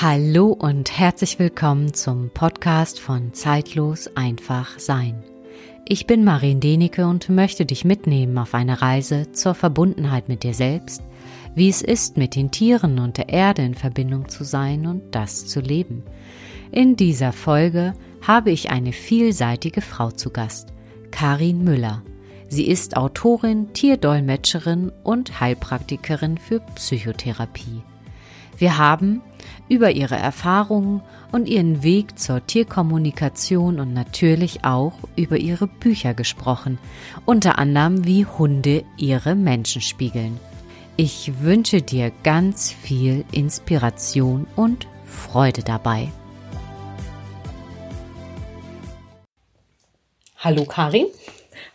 Hallo und herzlich willkommen zum Podcast von Zeitlos einfach sein. Ich bin Marin Denike und möchte dich mitnehmen auf eine Reise zur Verbundenheit mit dir selbst, wie es ist, mit den Tieren und der Erde in Verbindung zu sein und das zu leben. In dieser Folge habe ich eine vielseitige Frau zu Gast, Karin Müller. Sie ist Autorin, Tierdolmetscherin und Heilpraktikerin für Psychotherapie. Wir haben über ihre Erfahrungen und ihren Weg zur Tierkommunikation und natürlich auch über ihre Bücher gesprochen, unter anderem wie Hunde ihre Menschen spiegeln. Ich wünsche dir ganz viel Inspiration und Freude dabei. Hallo Karin.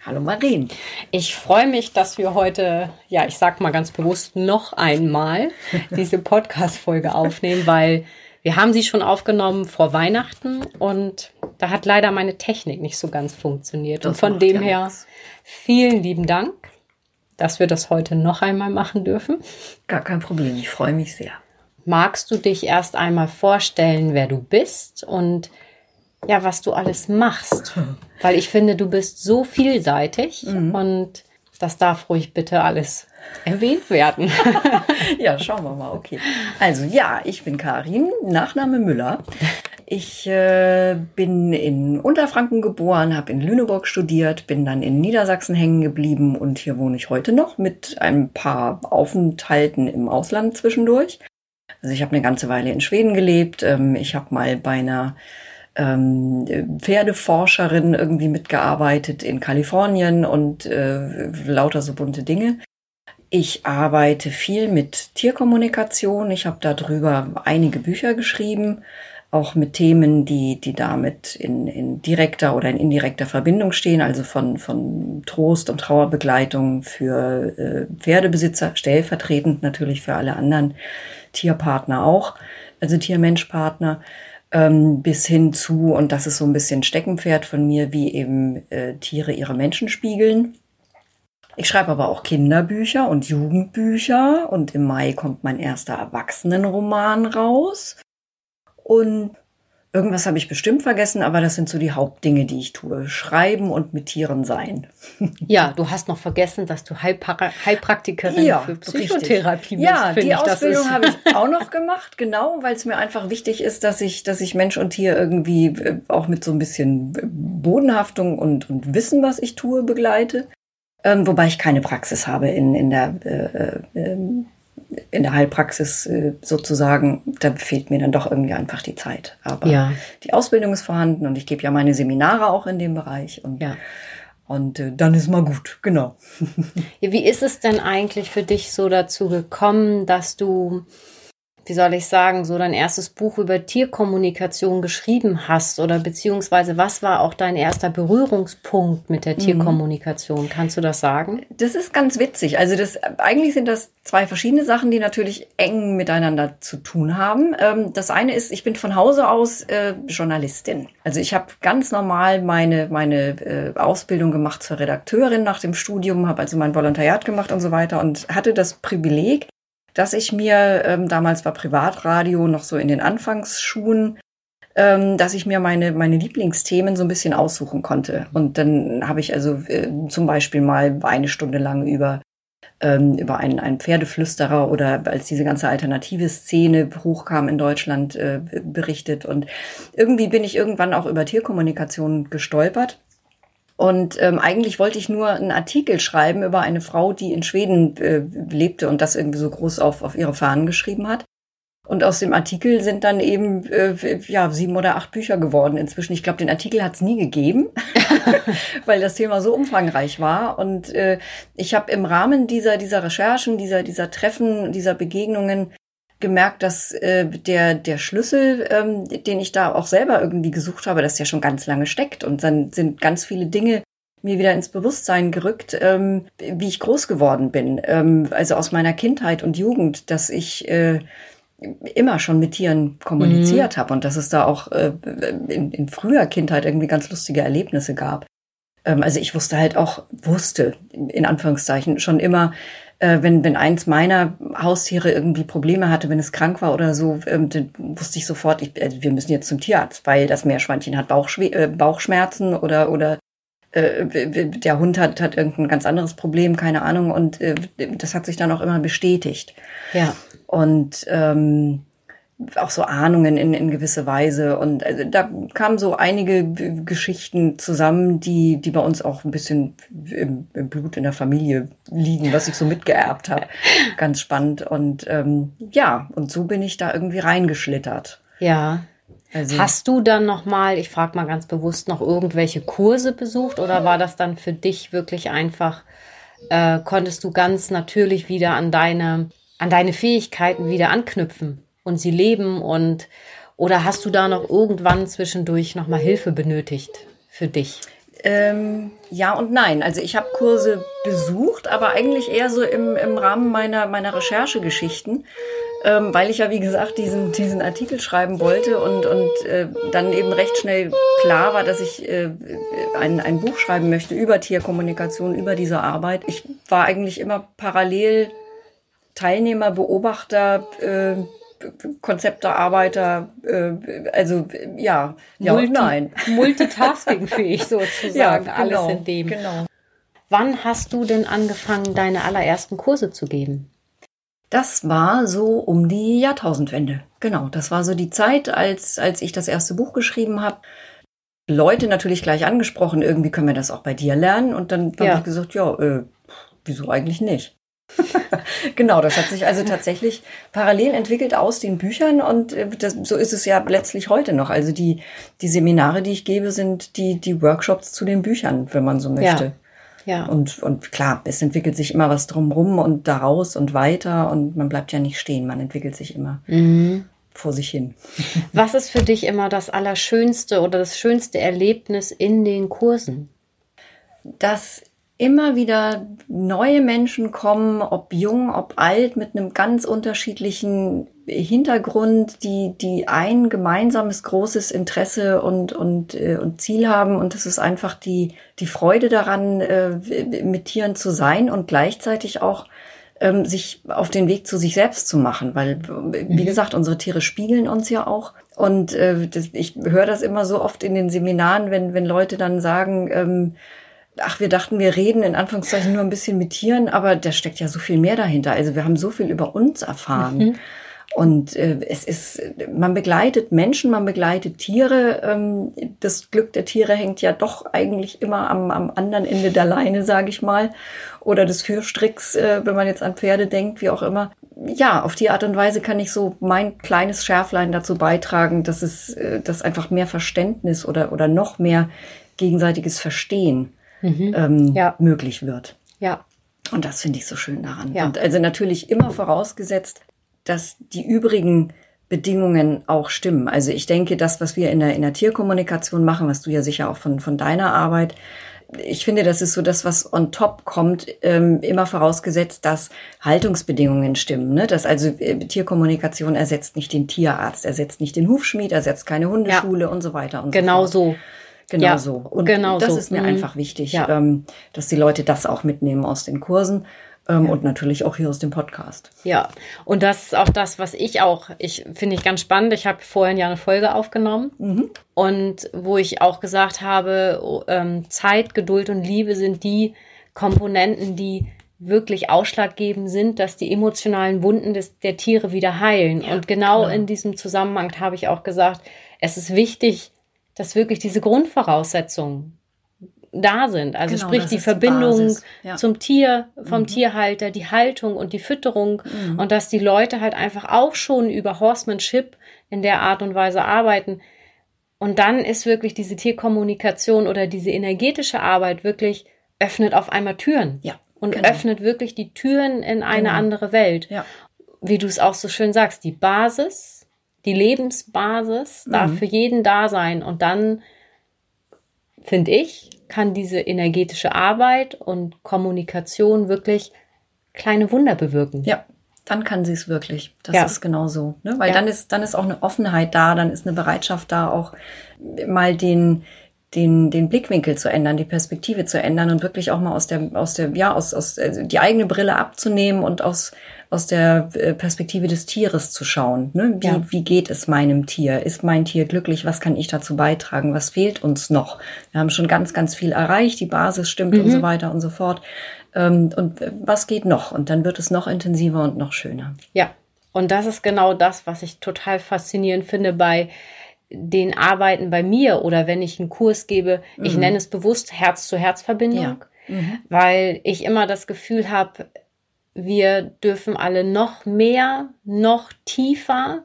Hallo Marien. Ich freue mich, dass wir heute, ja, ich sag mal ganz bewusst noch einmal diese Podcast-Folge aufnehmen, weil wir haben sie schon aufgenommen vor Weihnachten und da hat leider meine Technik nicht so ganz funktioniert. Das und von dem ja her nichts. vielen lieben Dank, dass wir das heute noch einmal machen dürfen. Gar kein Problem, ich freue mich sehr. Magst du dich erst einmal vorstellen, wer du bist und ja, was du alles machst. Weil ich finde, du bist so vielseitig mhm. und das darf ruhig bitte alles erwähnt werden. ja, schauen wir mal. Okay. Also ja, ich bin Karin, Nachname Müller. Ich äh, bin in Unterfranken geboren, habe in Lüneburg studiert, bin dann in Niedersachsen hängen geblieben und hier wohne ich heute noch mit ein paar Aufenthalten im Ausland zwischendurch. Also ich habe eine ganze Weile in Schweden gelebt. Ähm, ich habe mal bei einer ähm, Pferdeforscherin irgendwie mitgearbeitet in Kalifornien und äh, lauter so bunte Dinge. Ich arbeite viel mit Tierkommunikation. Ich habe darüber einige Bücher geschrieben, auch mit Themen, die, die damit in, in direkter oder in indirekter Verbindung stehen, also von, von Trost und Trauerbegleitung für äh, Pferdebesitzer, stellvertretend natürlich für alle anderen Tierpartner auch, also Tier-Mensch-Partner ähm, bis hin zu, und das ist so ein bisschen Steckenpferd von mir, wie eben äh, Tiere ihre Menschen spiegeln. Ich schreibe aber auch Kinderbücher und Jugendbücher und im Mai kommt mein erster Erwachsenenroman raus. Und Irgendwas habe ich bestimmt vergessen, aber das sind so die Hauptdinge, die ich tue. Schreiben und mit Tieren sein. Ja, du hast noch vergessen, dass du Heilpra Heilpraktikerin ja, für Psychotherapie bist. Ja, die ich, Ausbildung habe ich auch noch gemacht, genau, weil es mir einfach wichtig ist, dass ich, dass ich Mensch und Tier irgendwie äh, auch mit so ein bisschen Bodenhaftung und, und Wissen, was ich tue, begleite. Ähm, wobei ich keine Praxis habe in, in der äh, äh, in der Heilpraxis äh, sozusagen, da fehlt mir dann doch irgendwie einfach die Zeit. Aber ja. die Ausbildung ist vorhanden und ich gebe ja meine Seminare auch in dem Bereich und ja. Und äh, dann ist mal gut, genau. Wie ist es denn eigentlich für dich so dazu gekommen, dass du wie soll ich sagen, so dein erstes Buch über Tierkommunikation geschrieben hast oder beziehungsweise was war auch dein erster Berührungspunkt mit der mhm. Tierkommunikation? Kannst du das sagen? Das ist ganz witzig. Also das eigentlich sind das zwei verschiedene Sachen, die natürlich eng miteinander zu tun haben. Ähm, das eine ist, ich bin von Hause aus äh, Journalistin. Also ich habe ganz normal meine meine äh, Ausbildung gemacht zur Redakteurin nach dem Studium, habe also mein Volontariat gemacht und so weiter und hatte das Privileg, dass ich mir, ähm, damals war Privatradio noch so in den Anfangsschuhen, ähm, dass ich mir meine, meine Lieblingsthemen so ein bisschen aussuchen konnte. Und dann habe ich also äh, zum Beispiel mal eine Stunde lang über ähm, über einen, einen Pferdeflüsterer oder als diese ganze alternative Szene hochkam in Deutschland äh, berichtet. Und irgendwie bin ich irgendwann auch über Tierkommunikation gestolpert und ähm, eigentlich wollte ich nur einen Artikel schreiben über eine Frau, die in Schweden äh, lebte und das irgendwie so groß auf, auf ihre Fahnen geschrieben hat. Und aus dem Artikel sind dann eben äh, ja sieben oder acht Bücher geworden inzwischen. Ich glaube, den Artikel hat es nie gegeben, weil das Thema so umfangreich war. Und äh, ich habe im Rahmen dieser dieser Recherchen, dieser dieser Treffen, dieser Begegnungen gemerkt, dass äh, der, der Schlüssel, ähm, den ich da auch selber irgendwie gesucht habe, dass der schon ganz lange steckt. Und dann sind ganz viele Dinge mir wieder ins Bewusstsein gerückt, ähm, wie ich groß geworden bin. Ähm, also aus meiner Kindheit und Jugend, dass ich äh, immer schon mit Tieren kommuniziert mhm. habe und dass es da auch äh, in, in früher Kindheit irgendwie ganz lustige Erlebnisse gab. Ähm, also ich wusste halt auch, wusste in Anführungszeichen schon immer, äh, wenn, wenn eins meiner Haustiere irgendwie Probleme hatte, wenn es krank war oder so, ähm, wusste ich sofort, ich, äh, wir müssen jetzt zum Tierarzt, weil das Meerschweinchen hat Bauchschwe äh, Bauchschmerzen oder, oder äh, der Hund hat, hat irgendein ganz anderes Problem, keine Ahnung. Und äh, das hat sich dann auch immer bestätigt. Ja. Und ähm, auch so Ahnungen in, in gewisse Weise. Und also, da kamen so einige Geschichten zusammen, die, die bei uns auch ein bisschen im, im Blut in der Familie liegen, was ich so mitgeerbt habe. Ganz spannend. Und ähm, ja, und so bin ich da irgendwie reingeschlittert. Ja. Also, Hast du dann noch mal, ich frage mal ganz bewusst, noch irgendwelche Kurse besucht oder war das dann für dich wirklich einfach, äh, konntest du ganz natürlich wieder an deine, an deine Fähigkeiten wieder anknüpfen? Und sie leben und oder hast du da noch irgendwann zwischendurch noch mal Hilfe benötigt für dich? Ähm, ja und nein. Also ich habe Kurse besucht, aber eigentlich eher so im, im Rahmen meiner, meiner Recherchegeschichten, ähm, weil ich ja, wie gesagt, diesen, diesen Artikel schreiben wollte und, und äh, dann eben recht schnell klar war, dass ich äh, ein, ein Buch schreiben möchte über Tierkommunikation, über diese Arbeit. Ich war eigentlich immer parallel Teilnehmer, Beobachter, äh, Konzeptearbeiter, äh, also ja, ja Multi, und nein. Multitaskingfähig sozusagen, ja, genau, alles in dem. Genau. Wann hast du denn angefangen, deine allerersten Kurse zu geben? Das war so um die Jahrtausendwende. Genau, das war so die Zeit, als, als ich das erste Buch geschrieben habe. Leute natürlich gleich angesprochen, irgendwie können wir das auch bei dir lernen. Und dann ja. habe ich gesagt, ja, äh, wieso eigentlich nicht? genau, das hat sich also tatsächlich parallel entwickelt aus den Büchern und äh, das, so ist es ja letztlich heute noch. Also die, die Seminare, die ich gebe, sind die, die Workshops zu den Büchern, wenn man so möchte. Ja. ja. Und, und klar, es entwickelt sich immer was drumrum und daraus und weiter und man bleibt ja nicht stehen, man entwickelt sich immer. Mhm. Vor sich hin. Was ist für dich immer das Allerschönste oder das schönste Erlebnis in den Kursen? Das immer wieder neue Menschen kommen, ob jung, ob alt, mit einem ganz unterschiedlichen Hintergrund, die, die ein gemeinsames großes Interesse und, und, äh, und Ziel haben. Und das ist einfach die, die Freude daran, äh, mit Tieren zu sein und gleichzeitig auch ähm, sich auf den Weg zu sich selbst zu machen. Weil, wie mhm. gesagt, unsere Tiere spiegeln uns ja auch. Und äh, das, ich höre das immer so oft in den Seminaren, wenn, wenn Leute dann sagen, ähm, ach, wir dachten, wir reden in Anführungszeichen nur ein bisschen mit Tieren, aber da steckt ja so viel mehr dahinter. Also wir haben so viel über uns erfahren. Mhm. Und äh, es ist, man begleitet Menschen, man begleitet Tiere. Ähm, das Glück der Tiere hängt ja doch eigentlich immer am, am anderen Ende der Leine, sage ich mal. Oder des Fürstricks, äh, wenn man jetzt an Pferde denkt, wie auch immer. Ja, auf die Art und Weise kann ich so mein kleines Schärflein dazu beitragen, dass es, äh, dass einfach mehr Verständnis oder, oder noch mehr gegenseitiges Verstehen mhm. ähm, ja. möglich wird. Ja. Und das finde ich so schön daran. Ja. Und also natürlich immer vorausgesetzt, dass die übrigen Bedingungen auch stimmen. Also ich denke, das, was wir in der, in der Tierkommunikation machen, was du ja sicher auch von, von deiner Arbeit, ich finde, das ist so das, was on top kommt, ähm, immer vorausgesetzt, dass Haltungsbedingungen stimmen. Ne? Dass also äh, Tierkommunikation ersetzt nicht den Tierarzt, ersetzt nicht den Hufschmied, ersetzt keine Hundeschule ja. und so weiter und genau so. Genau so. Genau ja, so. Und genau das so. ist mir mhm. einfach wichtig, ja. ähm, dass die Leute das auch mitnehmen aus den Kursen. Ähm, ja. Und natürlich auch hier aus dem Podcast. Ja, und das ist auch das, was ich auch, ich finde ich ganz spannend. Ich habe vorhin ja eine Folge aufgenommen mhm. und wo ich auch gesagt habe, oh, ähm, Zeit, Geduld und Liebe sind die Komponenten, die wirklich ausschlaggebend sind, dass die emotionalen Wunden des, der Tiere wieder heilen. Ja, und genau, genau in diesem Zusammenhang habe ich auch gesagt, es ist wichtig, dass wirklich diese Grundvoraussetzungen da sind. Also genau, sprich die Verbindung die ja. zum Tier, vom mhm. Tierhalter, die Haltung und die Fütterung mhm. und dass die Leute halt einfach auch schon über Horsemanship in der Art und Weise arbeiten. Und dann ist wirklich diese Tierkommunikation oder diese energetische Arbeit wirklich öffnet auf einmal Türen. Ja. Und genau. öffnet wirklich die Türen in eine genau. andere Welt. Ja. Wie du es auch so schön sagst, die Basis die Lebensbasis darf mhm. für jeden da sein. Und dann, finde ich, kann diese energetische Arbeit und Kommunikation wirklich kleine Wunder bewirken. Ja, dann kann sie es wirklich. Das ja. ist genau so. Ne? Weil ja. dann ist, dann ist auch eine Offenheit da, dann ist eine Bereitschaft da, auch mal den, den, den Blickwinkel zu ändern, die Perspektive zu ändern und wirklich auch mal aus der, aus der, ja, aus, aus also die eigene Brille abzunehmen und aus, aus der äh, Perspektive des Tieres zu schauen. Ne? Wie, ja. wie geht es meinem Tier? Ist mein Tier glücklich? Was kann ich dazu beitragen? Was fehlt uns noch? Wir haben schon ganz, ganz viel erreicht, die Basis stimmt mhm. und so weiter und so fort. Ähm, und was geht noch? Und dann wird es noch intensiver und noch schöner. Ja, und das ist genau das, was ich total faszinierend finde bei den Arbeiten bei mir oder wenn ich einen Kurs gebe, mhm. ich nenne es bewusst Herz-zu-Herz-Verbindung, ja. mhm. weil ich immer das Gefühl habe, wir dürfen alle noch mehr, noch tiefer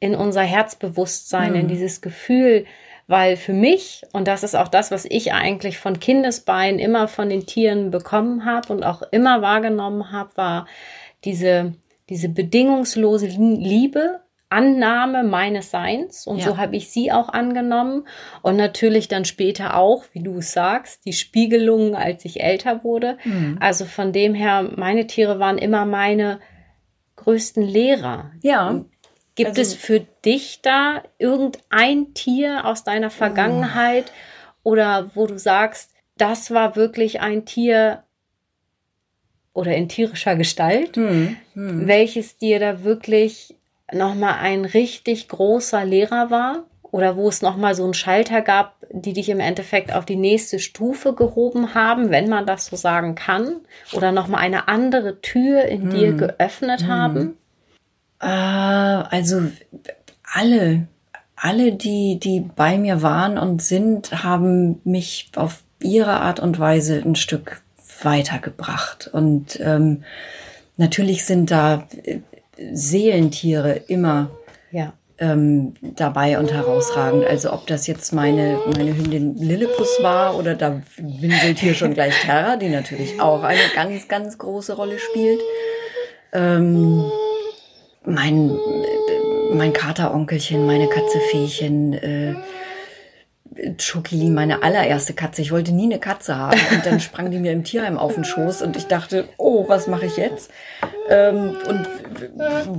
in unser Herzbewusstsein, mhm. in dieses Gefühl, weil für mich, und das ist auch das, was ich eigentlich von Kindesbeinen immer von den Tieren bekommen habe und auch immer wahrgenommen habe, war diese, diese bedingungslose Liebe Annahme meines Seins und ja. so habe ich sie auch angenommen und natürlich dann später auch, wie du es sagst, die Spiegelungen, als ich älter wurde. Mhm. Also von dem her, meine Tiere waren immer meine größten Lehrer. Ja. Gibt also, es für dich da irgendein Tier aus deiner Vergangenheit oh. oder wo du sagst, das war wirklich ein Tier oder in tierischer Gestalt, mhm. Mhm. welches dir da wirklich nochmal ein richtig großer Lehrer war oder wo es nochmal so einen Schalter gab, die dich im Endeffekt auf die nächste Stufe gehoben haben, wenn man das so sagen kann, oder nochmal eine andere Tür in hm. dir geöffnet hm. haben? Äh, also alle, alle, die, die bei mir waren und sind, haben mich auf ihre Art und Weise ein Stück weitergebracht. Und ähm, natürlich sind da Seelentiere immer ja. ähm, dabei und herausragend. Also ob das jetzt meine, meine Hündin Lillipus war oder da winselt hier schon gleich Terra, die natürlich auch eine ganz, ganz große Rolle spielt. Ähm, mein, mein Kateronkelchen, meine Katze Feechen, äh, Chokili, meine allererste Katze. Ich wollte nie eine Katze haben. Und dann sprang die mir im Tierheim auf den Schoß und ich dachte, oh, was mache ich jetzt? Ähm, und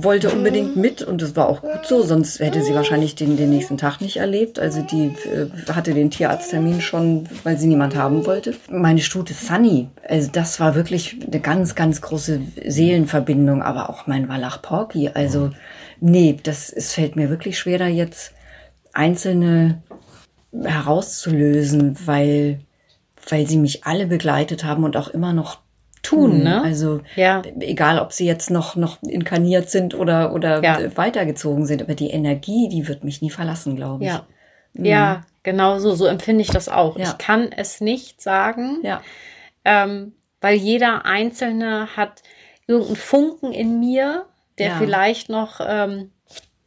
wollte unbedingt mit und das war auch gut so, sonst hätte sie wahrscheinlich den, den nächsten Tag nicht erlebt. Also die äh, hatte den Tierarzttermin schon, weil sie niemand haben wollte. Meine Stute Sunny, also das war wirklich eine ganz, ganz große Seelenverbindung, aber auch mein Wallach Porky. Also nee, das es fällt mir wirklich schwer, da jetzt einzelne herauszulösen, weil, weil sie mich alle begleitet haben und auch immer noch tun. Ne? Also ja. egal, ob sie jetzt noch, noch inkarniert sind oder, oder ja. weitergezogen sind, aber die Energie, die wird mich nie verlassen, glaube ich. Ja, mhm. ja genau so. So empfinde ich das auch. Ja. Ich kann es nicht sagen, ja. ähm, weil jeder Einzelne hat irgendeinen Funken in mir, der vielleicht noch ähm,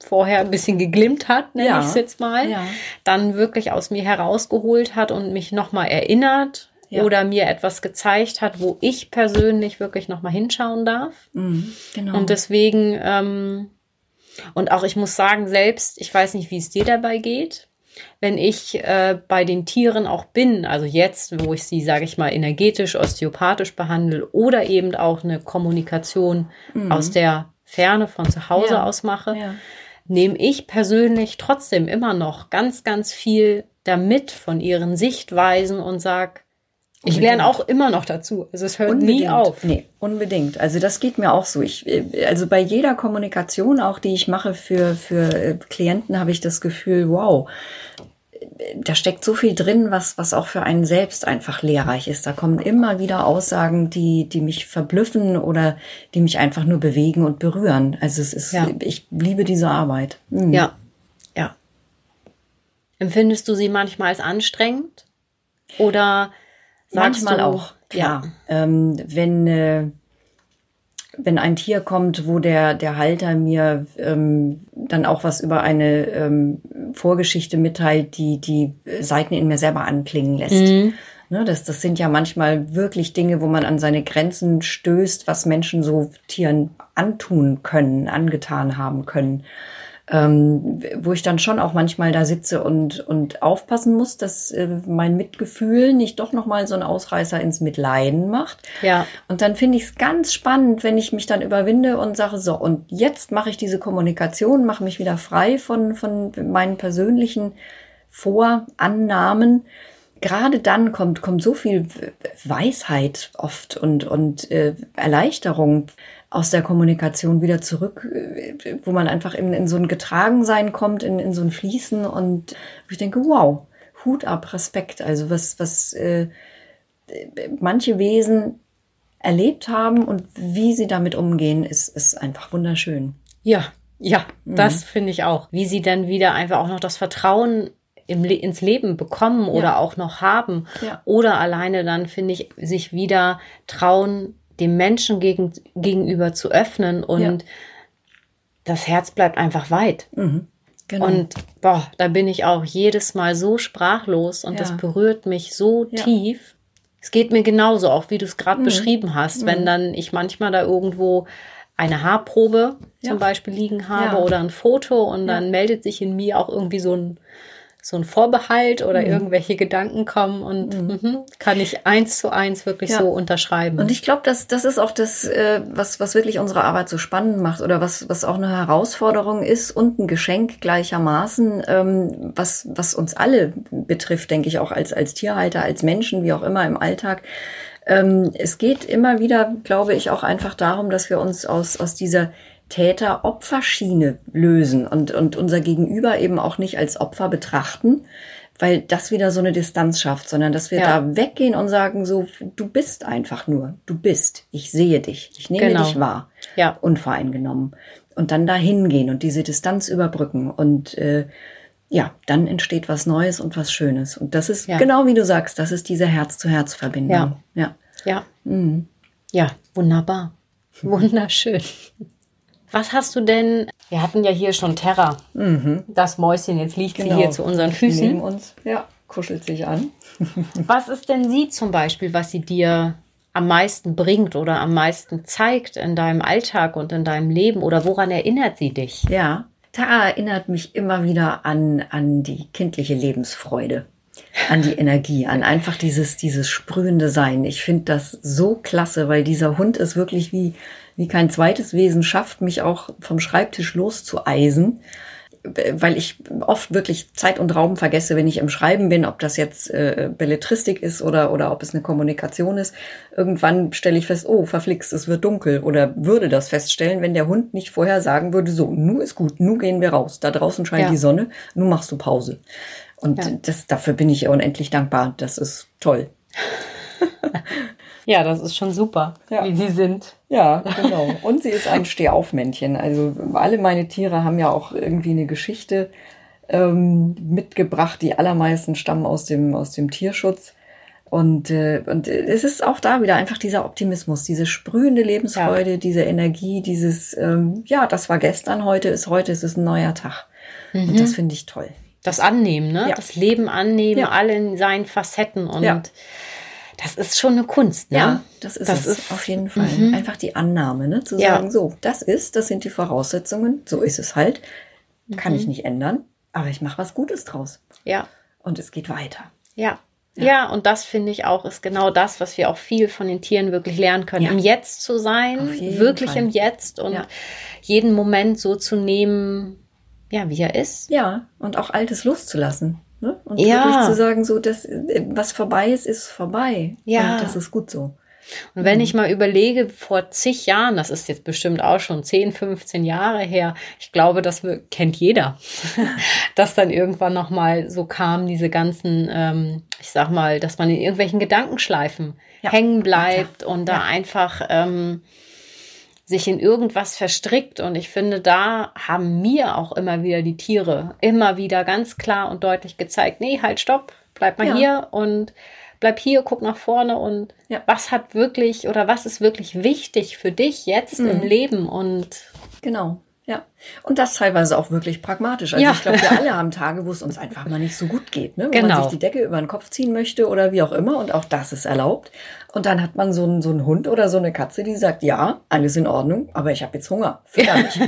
vorher ein bisschen geglimmt hat, nenne ja. ich es jetzt mal, ja. dann wirklich aus mir herausgeholt hat und mich nochmal erinnert ja. oder mir etwas gezeigt hat, wo ich persönlich wirklich nochmal hinschauen darf. Mhm, genau. Und deswegen, ähm, und auch ich muss sagen, selbst, ich weiß nicht, wie es dir dabei geht, wenn ich äh, bei den Tieren auch bin, also jetzt, wo ich sie, sage ich mal, energetisch, osteopathisch behandle oder eben auch eine Kommunikation mhm. aus der Ferne von zu Hause ja. aus mache, ja nehme ich persönlich trotzdem immer noch ganz, ganz viel damit von ihren Sichtweisen und sag, ich lerne auch immer noch dazu. Also es hört unbedingt. nie auf. Nee, unbedingt. Also das geht mir auch so. Ich, also bei jeder Kommunikation, auch die ich mache für, für äh, Klienten, habe ich das Gefühl, wow, da steckt so viel drin, was, was auch für einen selbst einfach lehrreich ist. Da kommen immer wieder Aussagen, die, die mich verblüffen oder die mich einfach nur bewegen und berühren. Also es ist, ja. ich liebe diese Arbeit. Mhm. Ja, ja. Empfindest du sie manchmal als anstrengend? Oder manchmal du, auch, klar. Ja. Ähm, wenn, äh, wenn ein Tier kommt, wo der, der Halter mir ähm, dann auch was über eine ähm, Vorgeschichte mitteilt, die die Seiten in mir selber anklingen lässt. Mhm. Ne, das, das sind ja manchmal wirklich Dinge, wo man an seine Grenzen stößt, was Menschen so Tieren antun können, angetan haben können ähm, wo ich dann schon auch manchmal da sitze und, und aufpassen muss, dass äh, mein Mitgefühl nicht doch nochmal so einen Ausreißer ins Mitleiden macht. Ja. Und dann finde ich es ganz spannend, wenn ich mich dann überwinde und sage, so, und jetzt mache ich diese Kommunikation, mache mich wieder frei von, von meinen persönlichen Vorannahmen, gerade dann kommt, kommt so viel Weisheit oft und, und äh, Erleichterung aus der Kommunikation wieder zurück, äh, wo man einfach in, in so ein Getragensein kommt, in, in so ein Fließen und ich denke, wow, Hut ab, Respekt. Also was, was äh, manche Wesen erlebt haben und wie sie damit umgehen, ist, ist einfach wunderschön. Ja, ja, mhm. das finde ich auch. Wie sie dann wieder einfach auch noch das Vertrauen im, ins Leben bekommen oder ja. auch noch haben. Ja. Oder alleine dann, finde ich, sich wieder trauen, dem Menschen gegen, gegenüber zu öffnen und ja. das Herz bleibt einfach weit. Mhm. Genau. Und boah, da bin ich auch jedes Mal so sprachlos und das berührt mich so tief. Es geht mir genauso, auch wie du es gerade mhm. beschrieben hast, wenn mhm. dann ich manchmal da irgendwo eine Haarprobe ja. zum Beispiel liegen habe ja. oder ein Foto und dann meldet sich in mir auch irgendwie so ein so ein Vorbehalt oder mhm. irgendwelche Gedanken kommen und mhm. Mhm, kann ich eins zu eins wirklich ja. so unterschreiben. Und ich glaube, das, das ist auch das, äh, was, was wirklich unsere Arbeit so spannend macht oder was, was auch eine Herausforderung ist und ein Geschenk gleichermaßen, ähm, was, was uns alle betrifft, denke ich, auch als, als Tierhalter, als Menschen, wie auch immer im Alltag. Ähm, es geht immer wieder, glaube ich, auch einfach darum, dass wir uns aus, aus dieser Täter-Opfer-Schiene lösen und, und unser Gegenüber eben auch nicht als Opfer betrachten, weil das wieder so eine Distanz schafft, sondern dass wir ja. da weggehen und sagen so, du bist einfach nur, du bist, ich sehe dich, ich nehme genau. dich wahr, ja. unvoreingenommen. Und dann da hingehen und diese Distanz überbrücken und äh, ja, dann entsteht was Neues und was Schönes. Und das ist ja. genau wie du sagst, das ist diese Herz-zu-Herz-Verbindung. Ja. Ja. Ja. Mhm. ja, wunderbar. Wunderschön. Was hast du denn? Wir hatten ja hier schon Terra. Mhm. Das Mäuschen, jetzt liegt genau. sie hier zu unseren Füßen. Neben uns, ja, kuschelt sich an. was ist denn sie zum Beispiel, was sie dir am meisten bringt oder am meisten zeigt in deinem Alltag und in deinem Leben? Oder woran erinnert sie dich? Ja, Tara erinnert mich immer wieder an, an die kindliche Lebensfreude an die Energie, an einfach dieses, dieses sprühende Sein. Ich finde das so klasse, weil dieser Hund ist wirklich wie, wie kein zweites Wesen schafft, mich auch vom Schreibtisch loszueisen weil ich oft wirklich Zeit und Raum vergesse, wenn ich im Schreiben bin, ob das jetzt äh, Belletristik ist oder, oder ob es eine Kommunikation ist. Irgendwann stelle ich fest, oh, verflixt, es wird dunkel oder würde das feststellen, wenn der Hund nicht vorher sagen würde, so, nu ist gut, nu gehen wir raus, da draußen scheint ja. die Sonne, nu machst du Pause. Und ja. das, dafür bin ich unendlich dankbar. Das ist toll. ja, das ist schon super, ja. wie sie sind. Ja, genau. Und sie ist ein Stehaufmännchen. Also alle meine Tiere haben ja auch irgendwie eine Geschichte ähm, mitgebracht. Die allermeisten stammen aus dem, aus dem Tierschutz. Und, äh, und es ist auch da wieder einfach dieser Optimismus, diese sprühende Lebensfreude, ja. diese Energie, dieses, ähm, ja, das war gestern, heute ist heute, es ist ein neuer Tag. Mhm. Und das finde ich toll. Das Annehmen, ne? Ja. Das Leben annehmen, ja. alle in seinen Facetten und ja. Das ist schon eine Kunst, ne? Ja, das ist das ist, auf jeden Fall. Mhm. Einfach die Annahme, ne? Zu sagen, so, das ist, das sind die Voraussetzungen, so ist es halt. Kann mhm. ich nicht ändern, aber ich mache was Gutes draus. Ja. Und es geht weiter. Ja. Ja. ja, und das finde ich auch, ist genau das, was wir auch viel von den Tieren wirklich lernen können. Ja. Im Jetzt zu sein, wirklich Fall. im Jetzt und ja. jeden Moment so zu nehmen, ja, wie er ist. Ja, und auch Altes loszulassen. Ne? Und ja. wirklich zu sagen, so, das, was vorbei ist, ist vorbei. Ja. Und das ist gut so. Und wenn mhm. ich mal überlege, vor zig Jahren, das ist jetzt bestimmt auch schon 10, 15 Jahre her, ich glaube, das kennt jeder, dass dann irgendwann nochmal so kam, diese ganzen, ähm, ich sag mal, dass man in irgendwelchen Gedankenschleifen ja. hängen bleibt ja, und da ja. einfach ähm, sich in irgendwas verstrickt. Und ich finde, da haben mir auch immer wieder die Tiere immer wieder ganz klar und deutlich gezeigt, nee, halt, stopp, bleib mal ja. hier und bleib hier, guck nach vorne und ja. was hat wirklich oder was ist wirklich wichtig für dich jetzt mhm. im Leben und genau. Ja, und das teilweise auch wirklich pragmatisch. Also ja. ich glaube, wir alle haben Tage, wo es uns einfach mal nicht so gut geht, ne? wo genau. man sich die Decke über den Kopf ziehen möchte oder wie auch immer und auch das ist erlaubt. Und dann hat man so einen, so einen Hund oder so eine Katze, die sagt, ja, alles in Ordnung, aber ich habe jetzt Hunger, mich.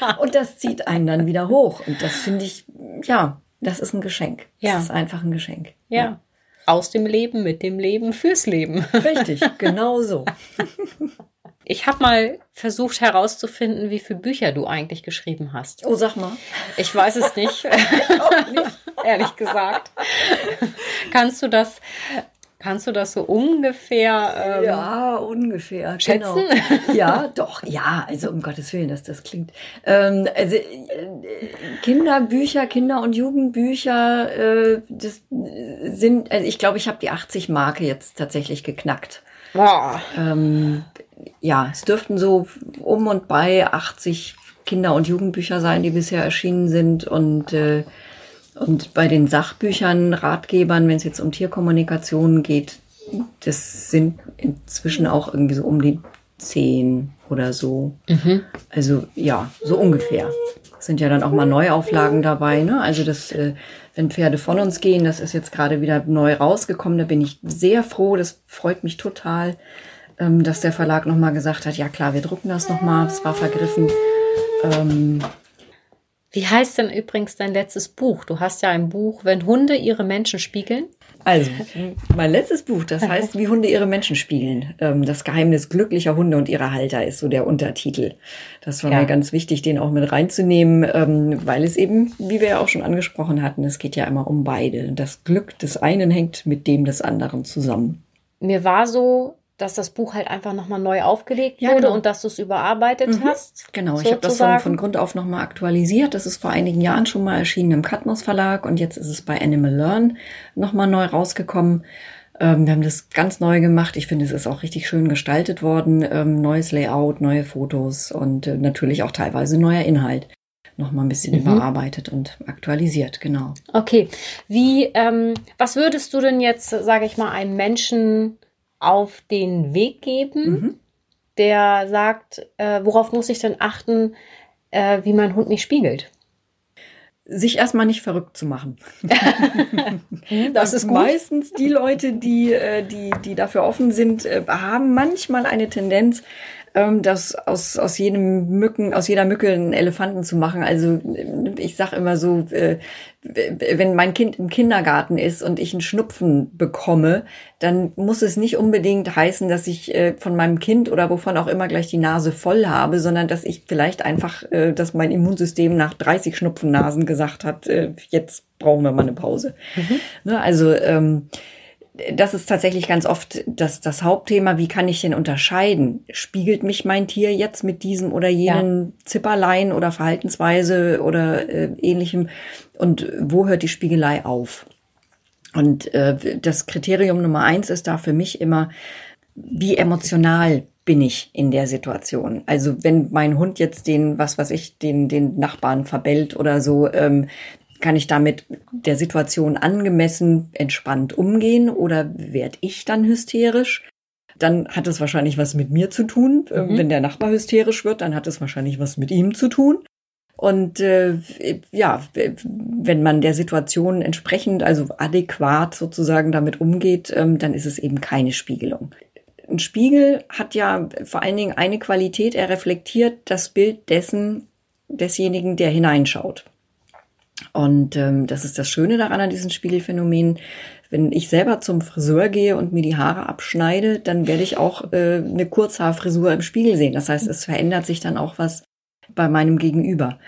ja. Und das zieht einen dann wieder hoch. Und das finde ich, ja, das ist ein Geschenk. Ja. Das ist einfach ein Geschenk. ja. ja aus dem Leben, mit dem Leben, fürs Leben. Richtig, genau so. Ich habe mal versucht herauszufinden, wie viele Bücher du eigentlich geschrieben hast. Oh, sag mal. Ich weiß es nicht. nicht. Ehrlich gesagt. Kannst du das Kannst du das so ungefähr? Ähm, ja, ungefähr. Schätzen? Genau. Ja, doch, ja. Also um Gottes Willen, dass das klingt. Ähm, also äh, Kinderbücher, Kinder- und Jugendbücher, äh, das sind. Also ich glaube, ich habe die 80 Marke jetzt tatsächlich geknackt. Boah. Ähm, ja, es dürften so um und bei 80 Kinder- und Jugendbücher sein, die bisher erschienen sind und äh, und bei den Sachbüchern, Ratgebern, wenn es jetzt um Tierkommunikation geht, das sind inzwischen auch irgendwie so um die zehn oder so. Mhm. Also ja, so ungefähr. Sind ja dann auch mal Neuauflagen dabei. Ne? Also das, äh, wenn Pferde von uns gehen, das ist jetzt gerade wieder neu rausgekommen. Da bin ich sehr froh. Das freut mich total, ähm, dass der Verlag nochmal gesagt hat, ja klar, wir drucken das nochmal. Es war vergriffen. Ähm, wie heißt denn übrigens dein letztes Buch? Du hast ja ein Buch, wenn Hunde ihre Menschen spiegeln. Also, mein letztes Buch, das heißt, wie Hunde ihre Menschen spiegeln. Ähm, das Geheimnis glücklicher Hunde und ihrer Halter ist so der Untertitel. Das war ja. mir ganz wichtig, den auch mit reinzunehmen, ähm, weil es eben, wie wir ja auch schon angesprochen hatten, es geht ja immer um beide. Das Glück des einen hängt mit dem des anderen zusammen. Mir war so dass das Buch halt einfach nochmal neu aufgelegt ja, wurde genau. und dass du es überarbeitet mhm. hast. Genau, ich habe das von, von Grund auf nochmal aktualisiert. Das ist vor einigen Jahren schon mal erschienen im Katmos Verlag und jetzt ist es bei Animal Learn nochmal neu rausgekommen. Ähm, wir haben das ganz neu gemacht. Ich finde, es ist auch richtig schön gestaltet worden. Ähm, neues Layout, neue Fotos und äh, natürlich auch teilweise neuer Inhalt. Nochmal ein bisschen mhm. überarbeitet und aktualisiert, genau. Okay. Wie, ähm, was würdest du denn jetzt, sage ich mal, einem Menschen auf den Weg geben, mhm. der sagt, äh, worauf muss ich denn achten, äh, wie mein Hund mich spiegelt? sich erstmal nicht verrückt zu machen. das ist meistens die Leute, die, äh, die, die dafür offen sind, äh, haben manchmal eine Tendenz, ähm, das aus, aus jedem Mücken, aus jeder Mücke einen Elefanten zu machen. Also ich sag immer so, äh, wenn mein Kind im Kindergarten ist und ich einen Schnupfen bekomme, dann muss es nicht unbedingt heißen, dass ich äh, von meinem Kind oder wovon auch immer gleich die Nase voll habe, sondern dass ich vielleicht einfach, äh, dass mein Immunsystem nach 30 Schnupfennasen gesagt hat, äh, jetzt brauchen wir mal eine Pause. Mhm. Ne, also ähm, das ist tatsächlich ganz oft das, das Hauptthema. Wie kann ich denn unterscheiden? Spiegelt mich mein Tier jetzt mit diesem oder jenen ja. Zipperlein oder Verhaltensweise oder äh, ähnlichem? Und wo hört die Spiegelei auf? Und äh, das Kriterium Nummer eins ist da für mich immer, wie emotional bin ich in der Situation. Also wenn mein Hund jetzt den, was weiß ich, den, den Nachbarn verbellt oder so, ähm, kann ich damit der Situation angemessen entspannt umgehen oder werde ich dann hysterisch? Dann hat es wahrscheinlich was mit mir zu tun. Äh, mhm. Wenn der Nachbar hysterisch wird, dann hat es wahrscheinlich was mit ihm zu tun. Und äh, ja, wenn man der Situation entsprechend, also adäquat sozusagen damit umgeht, ähm, dann ist es eben keine Spiegelung. Ein Spiegel hat ja vor allen Dingen eine Qualität, er reflektiert das Bild dessen, desjenigen, der hineinschaut. Und ähm, das ist das Schöne daran an diesen Spiegelphänomenen. Wenn ich selber zum Friseur gehe und mir die Haare abschneide, dann werde ich auch äh, eine Kurzhaarfrisur im Spiegel sehen. Das heißt, es verändert sich dann auch was bei meinem Gegenüber.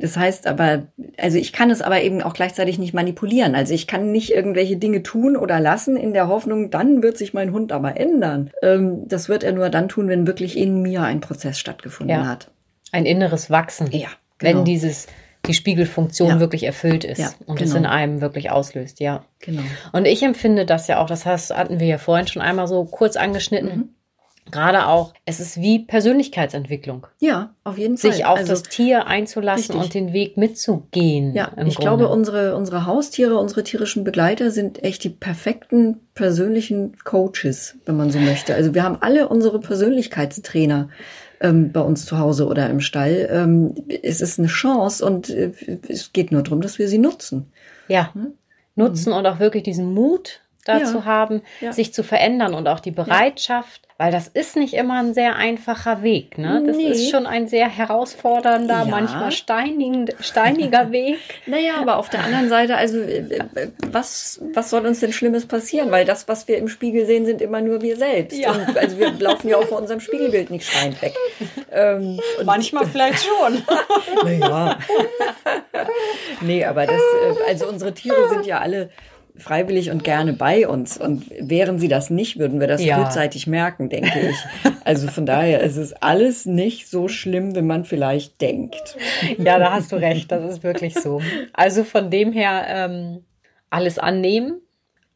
Das heißt aber, also ich kann es aber eben auch gleichzeitig nicht manipulieren. Also ich kann nicht irgendwelche Dinge tun oder lassen in der Hoffnung, dann wird sich mein Hund aber ändern. Ähm, das wird er nur dann tun, wenn wirklich in mir ein Prozess stattgefunden ja. hat. Ein inneres Wachsen. Ja. Genau. Wenn dieses die Spiegelfunktion ja. wirklich erfüllt ist ja, und genau. es in einem wirklich auslöst, ja. Genau. Und ich empfinde das ja auch, das heißt, hatten wir ja vorhin schon einmal so kurz angeschnitten. Mhm. Gerade auch, es ist wie Persönlichkeitsentwicklung. Ja, auf jeden Fall. Sich auf also, das Tier einzulassen richtig. und den Weg mitzugehen. Ja, ich Grunde. glaube, unsere, unsere Haustiere, unsere tierischen Begleiter sind echt die perfekten persönlichen Coaches, wenn man so möchte. Also wir haben alle unsere Persönlichkeitstrainer ähm, bei uns zu Hause oder im Stall. Ähm, es ist eine Chance und äh, es geht nur darum, dass wir sie nutzen. Ja, hm? nutzen mhm. und auch wirklich diesen Mut dazu ja. haben, ja. sich zu verändern und auch die Bereitschaft, Weil das ist nicht immer ein sehr einfacher Weg. Ne? Das Nee. ist schon ein sehr herausfordernder, Ja. manchmal steinig, steiniger Weg. Naja, aber auf der anderen Seite, also äh, äh, was, was soll uns denn Schlimmes passieren? Weil das, was wir im Spiegel sehen, sind immer nur wir selbst. Ja. Und, also wir laufen ja auch vor unserem Spiegelbild nicht schreiend weg. Ähm, Manchmal vielleicht schon. Naja. nee, aber das, äh, also unsere Tiere sind ja alle freiwillig und gerne bei uns. Und wären sie das nicht, würden wir das Ja. frühzeitig merken, denke ich. Also von daher ist es alles nicht so schlimm, wie man vielleicht denkt. Ja, da hast du recht. Das ist wirklich so. Also von dem her ähm, alles annehmen.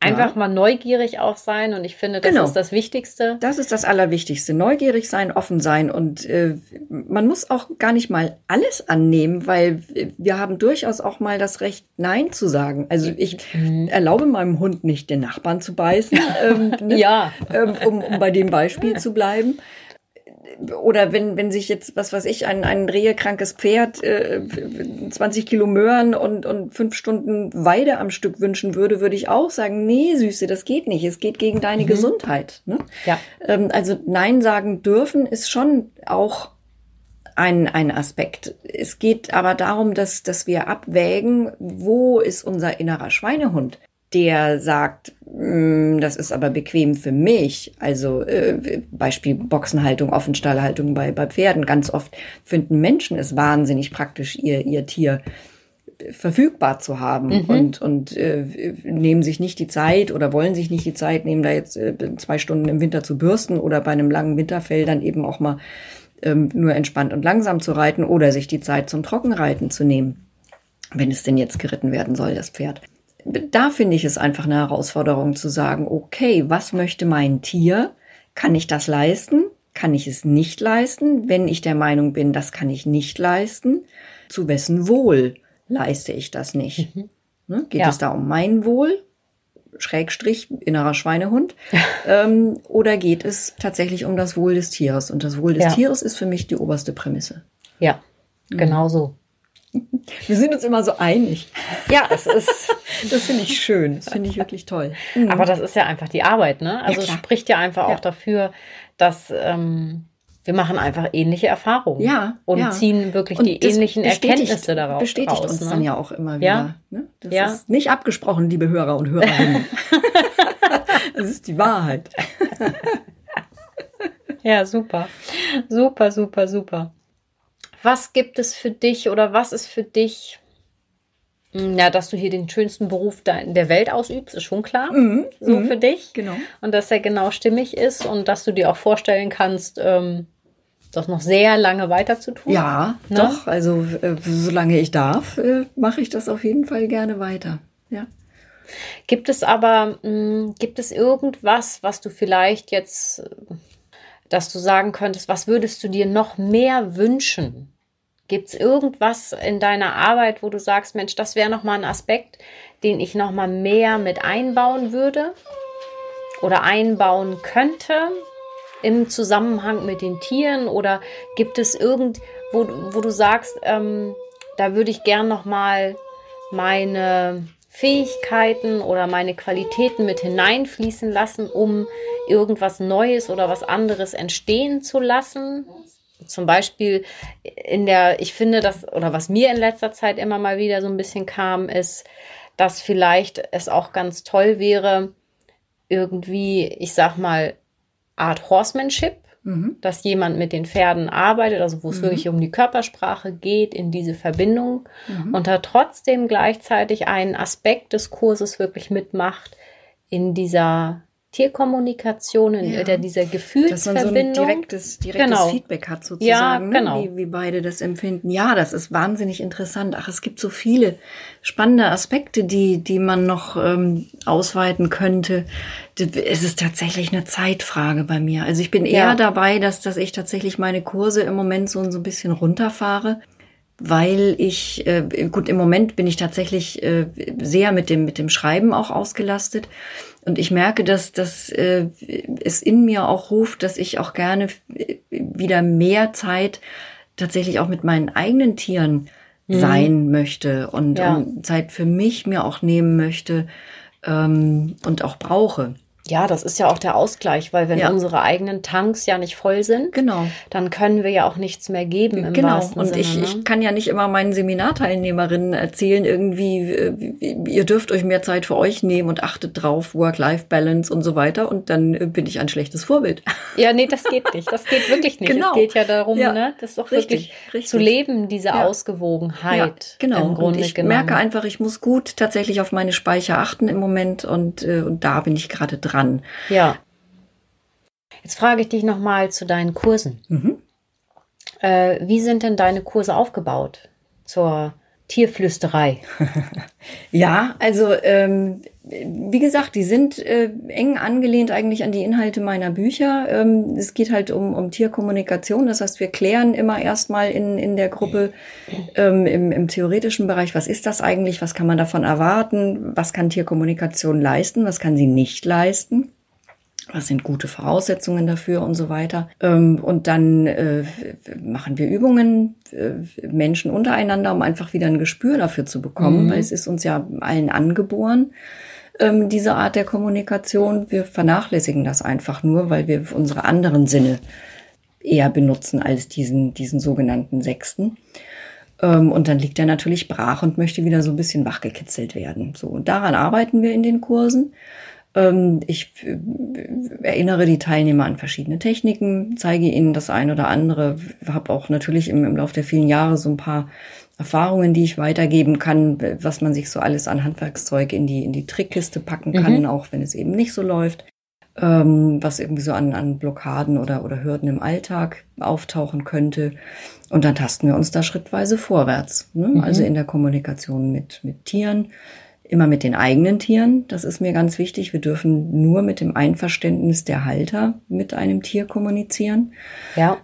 Einfach Ja. mal neugierig auch sein. Und ich finde, das Genau. ist das Wichtigste. Das ist das Allerwichtigste. Neugierig sein, offen sein. Und äh, man muss auch gar nicht mal alles annehmen, weil wir haben durchaus auch mal das Recht, Nein zu sagen. Also ich erlaube meinem Hund nicht, den Nachbarn zu beißen. Ähm, ne? Ja. ähm, um, um bei dem Beispiel zu bleiben. Oder wenn, wenn sich jetzt, was weiß ich, ein, ein rehekrankes Pferd äh, 20 Kilo Möhren und, und fünf Stunden Weide am Stück wünschen würde, würde ich auch sagen, nee, Süße, das geht nicht. Es geht gegen deine Gesundheit. Ne? Ja. Ähm, also Nein sagen dürfen ist schon auch ein, ein Aspekt. Es geht aber darum, dass, dass wir abwägen, wo ist unser innerer Schweinehund, der sagt, "Mm, das ist aber bequem für mich. Also äh, Beispiel Boxenhaltung, Offenstallhaltung bei, bei Pferden. Ganz oft finden Menschen es wahnsinnig praktisch, ihr, ihr Tier verfügbar zu haben und, und äh, nehmen sich nicht die Zeit oder wollen sich nicht die Zeit nehmen, da jetzt äh, zwei Stunden im Winter zu bürsten oder bei einem langen Winterfell dann eben auch mal ähm, nur entspannt und langsam zu reiten oder sich die Zeit zum Trockenreiten zu nehmen, wenn es denn jetzt geritten werden soll, das Pferd. Da finde ich es einfach eine Herausforderung zu sagen, okay, was möchte mein Tier? Kann ich das leisten? Kann ich es nicht leisten? Wenn ich der Meinung bin, das kann ich nicht leisten, zu wessen Wohl leiste ich das nicht? Ne? Geht Ja. es da um mein Wohl? Schrägstrich, innerer Schweinehund. ähm, oder geht es tatsächlich um das Wohl des Tieres? Und das Wohl des Ja. Tieres ist für mich die oberste Prämisse. Ja. Genau so. Wir sind uns immer so einig. Ja, es ist. Das finde ich schön. Das finde ich wirklich toll. Aber das ist ja einfach die Arbeit, ne? Also es klar. spricht ja einfach Ja. auch dafür, dass ähm, wir machen einfach ähnliche Erfahrungen. Ja, Und ja. ziehen wirklich Und die ähnlichen Erkenntnisse daraus. Bestätigt raus, uns ne? dann ja auch immer wieder. Ja. Ne? Das Ja. ist nicht abgesprochen, liebe Hörer und Hörerinnen. das ist die Wahrheit. Ja, super. Super, super, super. Was gibt es für dich oder was ist für dich, Hm, ja, dass du hier den schönsten Beruf der Welt ausübst, ist schon klar. So für dich. Genau. Und dass er genau stimmig ist und dass du dir auch vorstellen kannst, ähm, das noch sehr lange weiter zu tun. Ja, Ne? doch. Also äh, solange ich darf, äh, mache ich das auf jeden Fall gerne weiter. Ja. Gibt es aber, mh, gibt es irgendwas, was du vielleicht jetzt, äh, dass du sagen könntest, was würdest du dir noch mehr wünschen? Gibt es irgendwas in deiner Arbeit, wo du sagst, Mensch, das wäre noch mal ein Aspekt, den ich noch mal mehr mit einbauen würde oder einbauen könnte im Zusammenhang mit den Tieren? Oder gibt es irgend, wo, wo du sagst, ähm, da würde ich gern noch mal meine Fähigkeiten oder meine Qualitäten mit hineinfließen lassen, um irgendwas Neues oder was anderes entstehen zu lassen. Zum Beispiel in der, ich finde das, oder was mir in letzter Zeit immer mal wieder so ein bisschen kam, ist, dass vielleicht es auch ganz toll wäre, irgendwie, ich sag mal, Art Horsemanship, Mhm. dass jemand mit den Pferden arbeitet, also wo es wirklich um die Körpersprache geht, in diese Verbindung und da trotzdem gleichzeitig einen Aspekt des Kurses wirklich mitmacht in dieser Tierkommunikation, in Ja. oder dieser Dass man so ein Gefühlsverbindung. direktes, direktes Genau. Feedback hat sozusagen, Ja, ne? genau. wie, wie beide das empfinden. Ja, das ist wahnsinnig interessant. Ach, es gibt so viele spannende Aspekte, die, die man noch ähm, ausweiten könnte. Es ist tatsächlich eine Zeitfrage bei mir. Also ich bin eher Ja. dabei, dass, dass ich tatsächlich meine Kurse im Moment so, so ein bisschen runterfahre. Weil ich, äh, gut, im Moment bin ich tatsächlich äh, sehr mit dem, mit dem Schreiben auch ausgelastet. Und ich merke, dass, dass äh, es in mir auch ruft, dass ich auch gerne äh, wieder mehr Zeit tatsächlich auch mit meinen eigenen Tieren sein möchte und, Ja. und Zeit für mich mir auch nehmen möchte ähm, und auch brauche. Ja, das ist ja auch der Ausgleich, weil wenn Ja. unsere eigenen Tanks ja nicht voll sind, Genau. dann können wir ja auch nichts mehr geben im Genau. wahrsten Und Sinne. ich, ne? ich kann ja nicht immer meinen Seminarteilnehmerinnen erzählen, irgendwie, äh, ihr dürft euch mehr Zeit für euch nehmen und achtet drauf, Work-Life-Balance und so weiter. Und dann äh, bin ich ein schlechtes Vorbild. Ja, nee, das geht nicht. Das geht wirklich nicht. Genau. Es geht ja darum, Ja, ne, das ist doch richtig, wirklich richtig. zu leben, diese Ja. Ausgewogenheit. Genau. Im Grunde und ich genommen. merke einfach, ich muss gut tatsächlich auf meine Speicher achten im Moment und, äh, und da bin ich gerade dran. Ja. Jetzt frage ich dich nochmal zu deinen Kursen. Mhm. Äh, wie sind denn deine Kurse aufgebaut zur Tierflüsterei? Ja, also ähm, wie gesagt, die sind äh, eng angelehnt eigentlich an die Inhalte meiner Bücher. Ähm, es geht halt um, um Tierkommunikation. Das heißt, wir klären immer erstmal in, in der Gruppe ähm, im, im theoretischen Bereich, was ist das eigentlich, was kann man davon erwarten, was kann Tierkommunikation leisten, was kann sie nicht leisten. Was sind gute Voraussetzungen dafür und so weiter. Ähm, und dann äh, machen wir Übungen, äh, Menschen untereinander, um einfach wieder ein Gespür dafür zu bekommen, Mhm. weil es ist uns ja allen angeboren, ähm, diese Art der Kommunikation. Wir vernachlässigen das einfach nur, weil wir unsere anderen Sinne eher benutzen als diesen, diesen sogenannten Sechsten. Ähm, und dann liegt er natürlich brach und möchte wieder so ein bisschen wachgekitzelt werden. So, und daran arbeiten wir in den Kursen. Ähm, ich äh, erinnere die Teilnehmer an verschiedene Techniken, zeige ihnen das ein oder andere, habe auch natürlich im, im Laufe der vielen Jahre so ein paar Erfahrungen, die ich weitergeben kann, was man sich so alles an Handwerkszeug in die, in die Trickkiste packen kann, Mhm. auch wenn es eben nicht so läuft. Ähm, was irgendwie so an, an Blockaden oder, oder Hürden im Alltag auftauchen könnte. Und dann tasten wir uns da schrittweise vorwärts. Ne? Mhm. Also in der Kommunikation mit, mit Tieren, immer mit den eigenen Tieren. Das ist mir ganz wichtig. Wir dürfen nur mit dem Einverständnis der Halter mit einem Tier kommunizieren. Ja.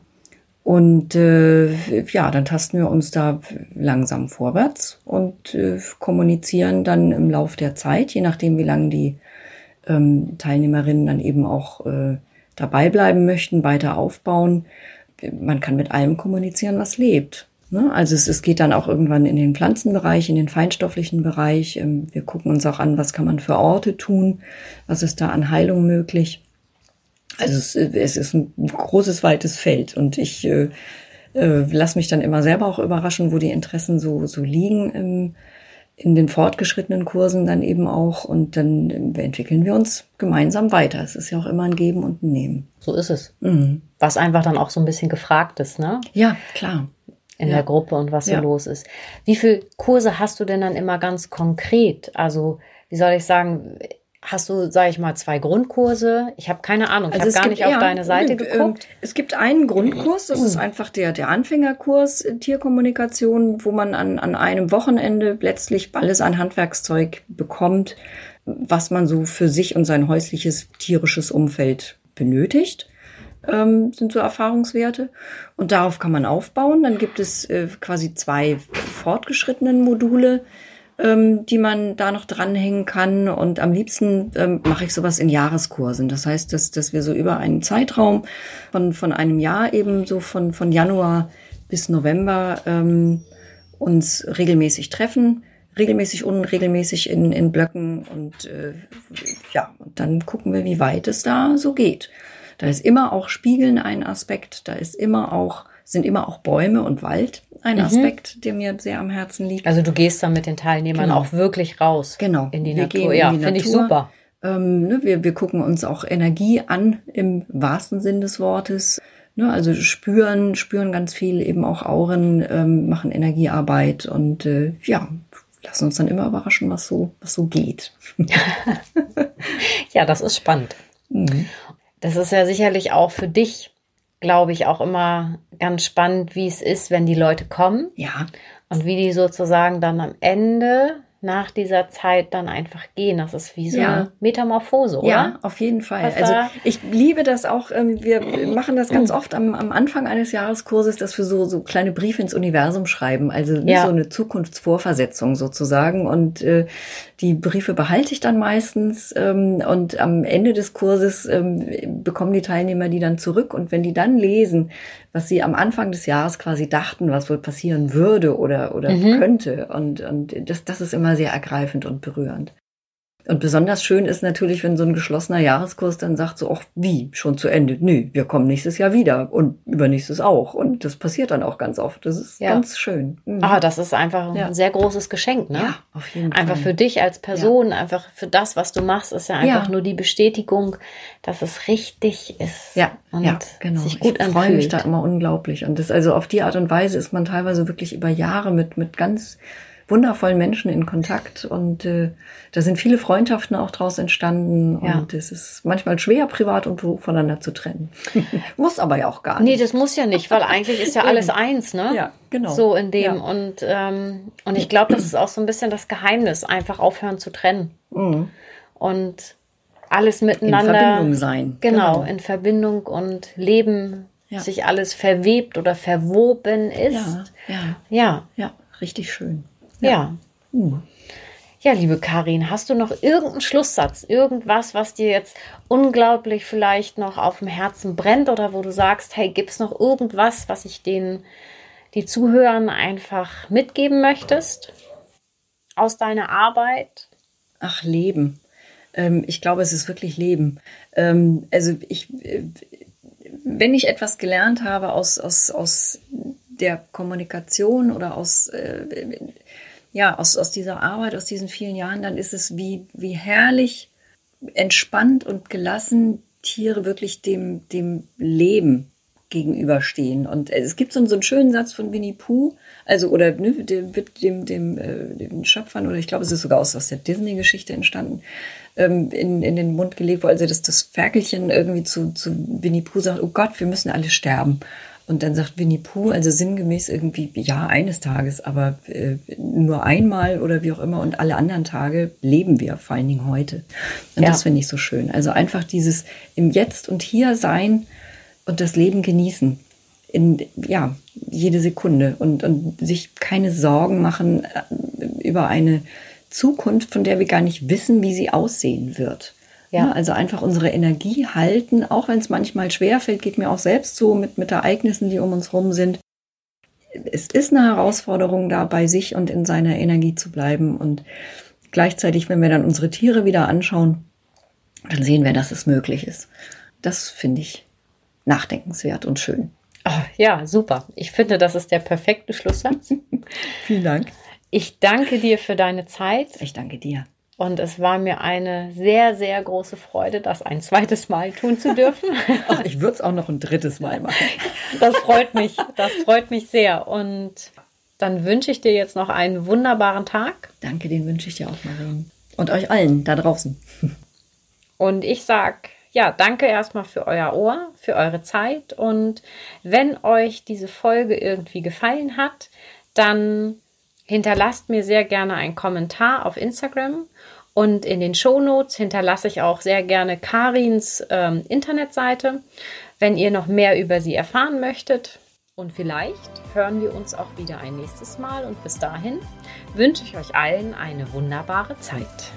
Und äh, ja, dann tasten wir uns da langsam vorwärts und äh, kommunizieren dann im Lauf der Zeit, je nachdem, wie lange die ähm, Teilnehmerinnen dann eben auch äh, dabei bleiben möchten, weiter aufbauen. Man kann mit allem kommunizieren, was lebt. Ne? Also es, es geht dann auch irgendwann in den Pflanzenbereich, in den feinstofflichen Bereich. Ähm, wir gucken uns auch an, was kann man für Orte tun, was ist da an Heilung möglich. Also es, es ist ein großes, weites Feld und ich äh, äh, lasse mich dann immer selber auch überraschen, wo die Interessen so, so liegen im, in den fortgeschrittenen Kursen dann eben auch und dann äh, entwickeln wir uns gemeinsam weiter. Es ist ja auch immer ein Geben und ein Nehmen. So ist es. Mhm. Was einfach dann auch so ein bisschen gefragt ist, ne? Ja, klar. In Ja. der Gruppe und was so Ja. los ist. Wie viele Kurse hast du denn dann immer ganz konkret? Also, wie soll ich sagen, hast du, sage ich mal, zwei Grundkurse? Ich habe keine Ahnung. Ich Also habe gar nicht auf deine Seite ähm, geguckt. Es gibt einen Grundkurs, das ist einfach der, der Anfängerkurs äh, Tierkommunikation, wo man an, an einem Wochenende letztlich alles an Handwerkszeug bekommt, was man so für sich und sein häusliches tierisches Umfeld benötigt. Ähm, sind so Erfahrungswerte. Und darauf kann man aufbauen. Dann gibt es äh, quasi zwei fortgeschrittenen Module, ähm, die man da noch dranhängen kann. Und am liebsten ähm, mache ich sowas in Jahreskursen. Das heißt, dass, dass wir so über einen Zeitraum von, von einem Jahr eben so von, von Januar bis November ähm, uns regelmäßig treffen. Regelmäßig, unregelmäßig in, in Blöcken und äh, ja, und dann gucken wir, wie weit es da so geht. Da ist immer auch Spiegeln ein Aspekt, da ist immer auch, sind immer auch Bäume und Wald ein Mhm. Aspekt, der mir sehr am Herzen liegt. Also du gehst dann mit den Teilnehmern Genau. auch wirklich raus. Genau. In die Wir Natur. ja, finde ich super. Ähm, ne, wir, wir gucken uns auch Energie an im wahrsten Sinn des Wortes. Ne, also spüren, spüren ganz viel, eben auch Auren, ähm, machen Energiearbeit und äh, ja, lassen uns dann immer überraschen, was so, was so geht. Ja, das ist spannend. Das ist ja sicherlich auch für dich, glaube ich, auch immer ganz spannend, wie es ist, wenn die Leute kommen. Ja, und wie die sozusagen dann am Ende nach dieser Zeit dann einfach gehen. Das ist wie so Ja. eine Metamorphose, oder? Ja, auf jeden Fall. Was Also ich liebe das auch. ähm, Wir machen das ganz oft am, am Anfang eines Jahreskurses, dass wir so, so kleine Briefe ins Universum schreiben. Also Ja. so eine Zukunftsvorversetzung sozusagen. Und äh, die Briefe behalte ich dann meistens. ähm, Und am Ende des Kurses ähm, bekommen die Teilnehmer die dann zurück. Und wenn die dann lesen, was sie am Anfang des Jahres quasi dachten, was wohl passieren würde oder, oder Mhm. könnte. Und, und das, das ist immer sehr ergreifend und berührend. Und besonders schön ist natürlich, wenn so ein geschlossener Jahreskurs dann sagt so, ach, wie, schon zu Ende? Nö, wir kommen nächstes Jahr wieder und übernächstes auch. Und das passiert dann auch ganz oft. Das ist Ja. ganz schön. Mhm. Ah, das ist einfach Ja. ein sehr großes Geschenk, ne? ja, auf jeden Einfach Fall. für dich als Person, einfach für das, was du machst, ist ja einfach Ja. nur die Bestätigung, dass es richtig ist. Ja, und ja, genau. sich gut ich freue mich da immer unglaublich. Und das, also auf die Art und Weise ist man teilweise wirklich über Jahre mit, mit ganz wundervollen Menschen in Kontakt und äh, da sind viele Freundschaften auch draus entstanden Ja. und es ist manchmal schwer, privat und Beruf voneinander zu trennen. Muss aber ja auch gar Nee, nicht. das muss ja nicht, weil eigentlich ist ja alles eins, ne? Ja, genau. So in dem. Ja. Und, ähm, und ich glaube, das ist auch so ein bisschen das Geheimnis, einfach aufhören zu trennen. Mhm. Und alles In miteinander. Verbindung sein. Genau, in Verbindung und Leben, Ja. sich alles verwebt oder verwoben ist. Ja, ja, Ja, ja, richtig schön. Ja. Mhm. Ja, liebe Karin, hast du noch irgendeinen Schlusssatz, irgendwas, was dir jetzt unglaublich vielleicht noch auf dem Herzen brennt oder wo du sagst, hey, gibt es noch irgendwas, was ich den, die Zuhörern einfach mitgeben möchtest aus deiner Arbeit? Ach, Leben. Ähm, ich glaube, es ist wirklich Leben. Ähm, also ich, äh, wenn ich etwas gelernt habe aus, aus, aus der Kommunikation oder aus, äh, ja, aus, aus dieser Arbeit, aus diesen vielen Jahren, dann ist es wie, wie herrlich entspannt und gelassen Tiere wirklich dem, dem Leben gegenüberstehen. Und es gibt so, einen- so einen schönen Satz von Winnie Pooh, also oder ne, wird dem, dem, äh, den Schöpfern, oder ich glaube, es ist sogar aus, aus der Disney-Geschichte entstanden, ähm, in, in den Mund gelegt, wo also das, das Ferkelchen irgendwie zu, zu Winnie Pooh sagt, oh Gott, wir müssen alle sterben. Und dann sagt Winnie Pooh, also sinngemäß irgendwie, ja, eines Tages, aber äh, nur einmal oder wie auch immer und alle anderen Tage leben wir, vor allen Dingen heute. Und Ja. das finde ich so schön. Also einfach dieses im Jetzt und Hier sein und das Leben genießen. In, ja, jede Sekunde und, und sich keine Sorgen machen äh, über eine Zukunft, von der wir gar nicht wissen, wie sie aussehen wird. Ja. Ja, also einfach unsere Energie halten, auch wenn es manchmal schwerfällt, geht mir auch selbst so mit, mit Ereignissen, die um uns rum sind. Es ist eine Herausforderung, da bei sich und in seiner Energie zu bleiben. Und gleichzeitig, wenn wir dann unsere Tiere wieder anschauen, dann sehen wir, dass es möglich ist. Das finde ich nachdenkenswert und schön. Oh, ja, super. Ich finde, das ist der perfekte Schlusssatz. Vielen Dank. Ich danke dir für deine Zeit Ich danke dir. Und es war mir eine sehr, sehr große Freude, das ein zweites Mal tun zu dürfen. Ach, ich würde es auch noch ein drittes Mal machen. Das freut mich, das freut mich sehr und dann wünsche ich dir jetzt noch einen wunderbaren Tag Danke, den wünsche ich dir auch, Marion. Und euch allen da draußen. und ich sag ja, danke erstmal für euer Ohr, für eure Zeit und wenn euch diese Folge irgendwie gefallen hat, dann hinterlasst mir sehr gerne einen Kommentar auf Instagram und in den Shownotes hinterlasse ich auch sehr gerne Karins ähm, Internetseite, wenn ihr noch mehr über sie erfahren möchtet. Und vielleicht hören wir uns auch wieder ein nächstes Mal und bis dahin wünsche ich euch allen eine wunderbare Zeit.